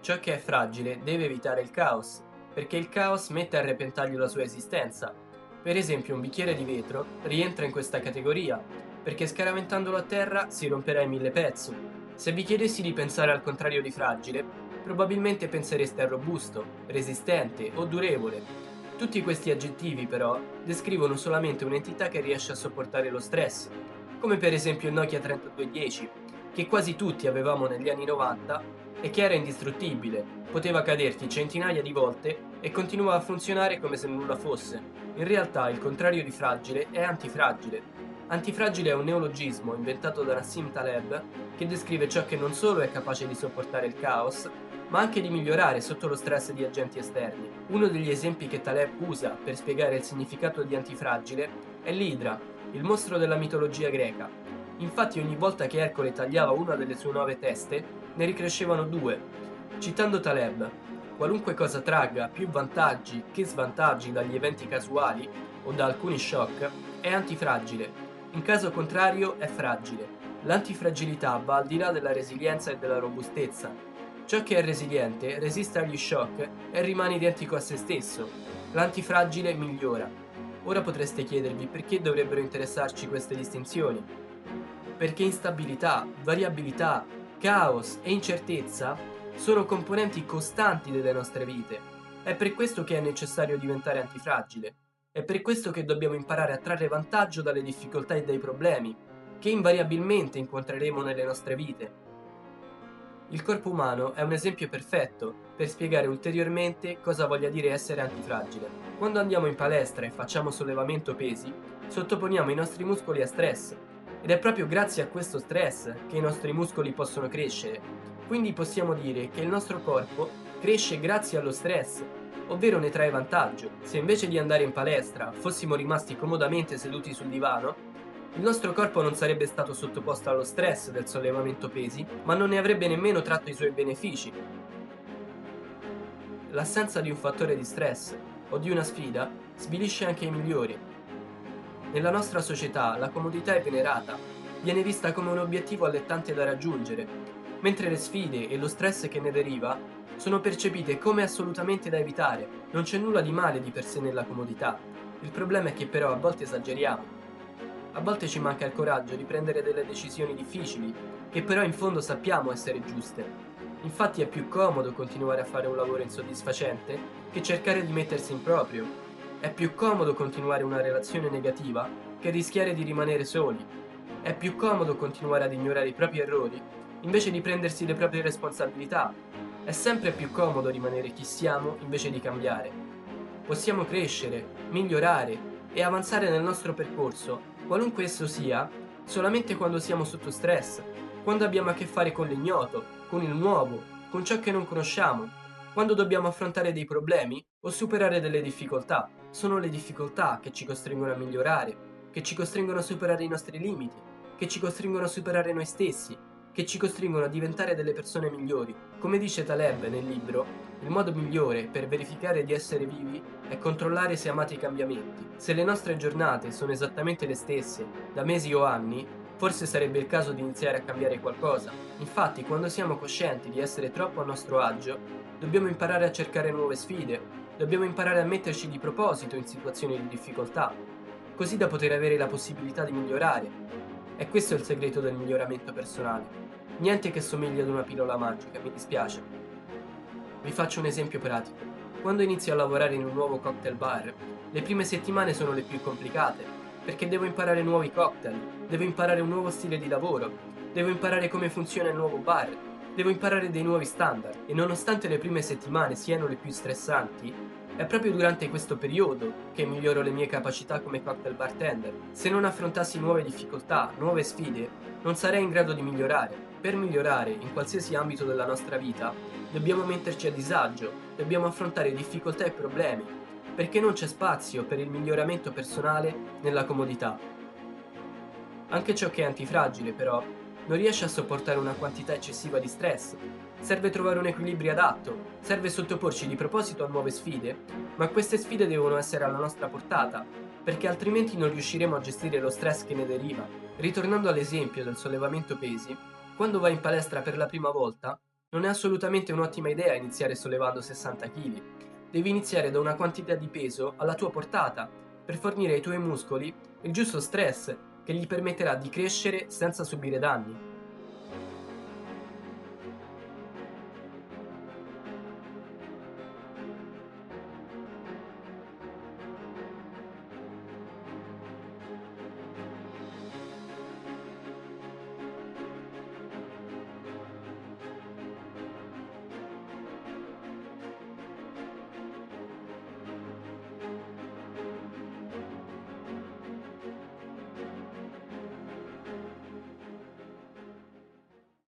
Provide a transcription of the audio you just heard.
Ciò che è fragile deve evitare il caos, perché il caos mette a repentaglio la sua esistenza. Per esempio un bicchiere di vetro rientra in questa categoria, perché scaraventandolo a terra si romperà in mille pezzi. Se vi chiedessi di pensare al contrario di fragile, probabilmente pensereste a robusto, resistente o durevole. Tutti questi aggettivi però descrivono solamente un'entità che riesce a sopportare lo stress, come per esempio il Nokia 3210, che quasi tutti avevamo negli anni 90 e che era indistruttibile, poteva caderti centinaia di volte e continuava a funzionare come se nulla fosse. In realtà il contrario di fragile è antifragile. Antifragile è un neologismo inventato da Nassim Taleb che descrive ciò che non solo è capace di sopportare il caos, ma anche di migliorare sotto lo stress di agenti esterni. Uno degli esempi che Taleb usa per spiegare il significato di antifragile è l'Idra, il mostro della mitologia greca. Infatti ogni volta che Ercole tagliava una delle sue nove teste, ne ricrescevano due. Citando Taleb, qualunque cosa tragga più vantaggi che svantaggi dagli eventi casuali o da alcuni shock è antifragile. In caso contrario è fragile. L'antifragilità va al di là della resilienza e della robustezza. Ciò che è resiliente resiste agli shock e rimane identico a se stesso. L'antifragile migliora. Ora potreste chiedervi perché dovrebbero interessarci queste distinzioni. Perché instabilità, variabilità, caos e incertezza sono componenti costanti delle nostre vite. È per questo che è necessario diventare antifragile. È per questo che dobbiamo imparare a trarre vantaggio dalle difficoltà e dai problemi che invariabilmente incontreremo nelle nostre vite. Il corpo umano è un esempio perfetto per spiegare ulteriormente cosa voglia dire essere antifragile. Quando andiamo in palestra e facciamo sollevamento pesi, sottoponiamo i nostri muscoli a stress ed è proprio grazie a questo stress che i nostri muscoli possono crescere. Quindi possiamo dire che il nostro corpo cresce grazie allo stress, ovvero ne trae vantaggio. Se invece di andare in palestra fossimo rimasti comodamente seduti sul divano, il nostro corpo non sarebbe stato sottoposto allo stress del sollevamento pesi, ma non ne avrebbe nemmeno tratto i suoi benefici. L'assenza di un fattore di stress o di una sfida svilisce anche i migliori nella nostra società la comodità è venerata, viene vista come un obiettivo allettante da raggiungere, mentre le sfide e lo stress che ne deriva sono percepite come assolutamente da evitare. Non c'è nulla di male di per sé nella comodità. Il problema è che però a volte esageriamo. A volte ci manca il coraggio di prendere delle decisioni difficili, che però in fondo sappiamo essere giuste. Infatti è più comodo continuare a fare un lavoro insoddisfacente che cercare di mettersi in proprio è più comodo continuare una relazione negativa che rischiare di rimanere soli. È più comodo continuare ad ignorare i propri errori invece di prendersi le proprie responsabilità. È sempre più comodo rimanere chi siamo invece di cambiare. Possiamo crescere, migliorare e avanzare nel nostro percorso, qualunque esso sia, solamente quando siamo sotto stress, quando abbiamo a che fare con l'ignoto, con il nuovo, con ciò che non conosciamo, quando dobbiamo affrontare dei problemi o superare delle difficoltà. Sono le difficoltà che ci costringono a migliorare, che ci costringono a superare i nostri limiti, che ci costringono a superare noi stessi, che ci costringono a diventare delle persone migliori. Come dice Taleb nel libro, il modo migliore per verificare di essere vivi è controllare se amate i cambiamenti. Se le nostre giornate sono esattamente le stesse, da mesi o anni, forse sarebbe il caso di iniziare a cambiare qualcosa. Infatti, quando siamo coscienti di essere troppo a nostro agio, Dobbiamo imparare a cercare nuove sfide, dobbiamo imparare a metterci di proposito in situazioni di difficoltà, così da poter avere la possibilità di migliorare. E questo è il segreto del miglioramento personale. Niente che somigli ad una pillola magica, mi dispiace. Vi faccio un esempio pratico. Quando inizio a lavorare in un nuovo cocktail bar, le prime settimane sono le più complicate, perché devo imparare nuovi cocktail, devo imparare un nuovo stile di lavoro, devo imparare come funziona il nuovo bar, Devo imparare dei nuovi standard e nonostante le prime settimane siano le più stressanti, è proprio durante questo periodo che miglioro le mie capacità come cocktail bartender. Se non affrontassi nuove difficoltà, nuove sfide, non sarei in grado di migliorare. Per migliorare in qualsiasi ambito della nostra vita, dobbiamo metterci a disagio, dobbiamo affrontare difficoltà e problemi, perché non c'è spazio per il miglioramento personale nella comodità. Anche ciò che è antifragile, però, non riesce a sopportare una quantità eccessiva di stress. Serve trovare un equilibrio adatto, serve sottoporci di proposito a nuove sfide, ma queste sfide devono essere alla nostra portata, perché altrimenti non riusciremo a gestire lo stress che ne deriva. Ritornando all'esempio del sollevamento pesi, quando vai in palestra per la prima volta, Non è assolutamente un'ottima idea iniziare sollevando 60 kg. Devi iniziare da una quantità di peso alla tua portata per fornire ai tuoi muscoli il giusto stress che gli permetterà di crescere senza subire danni.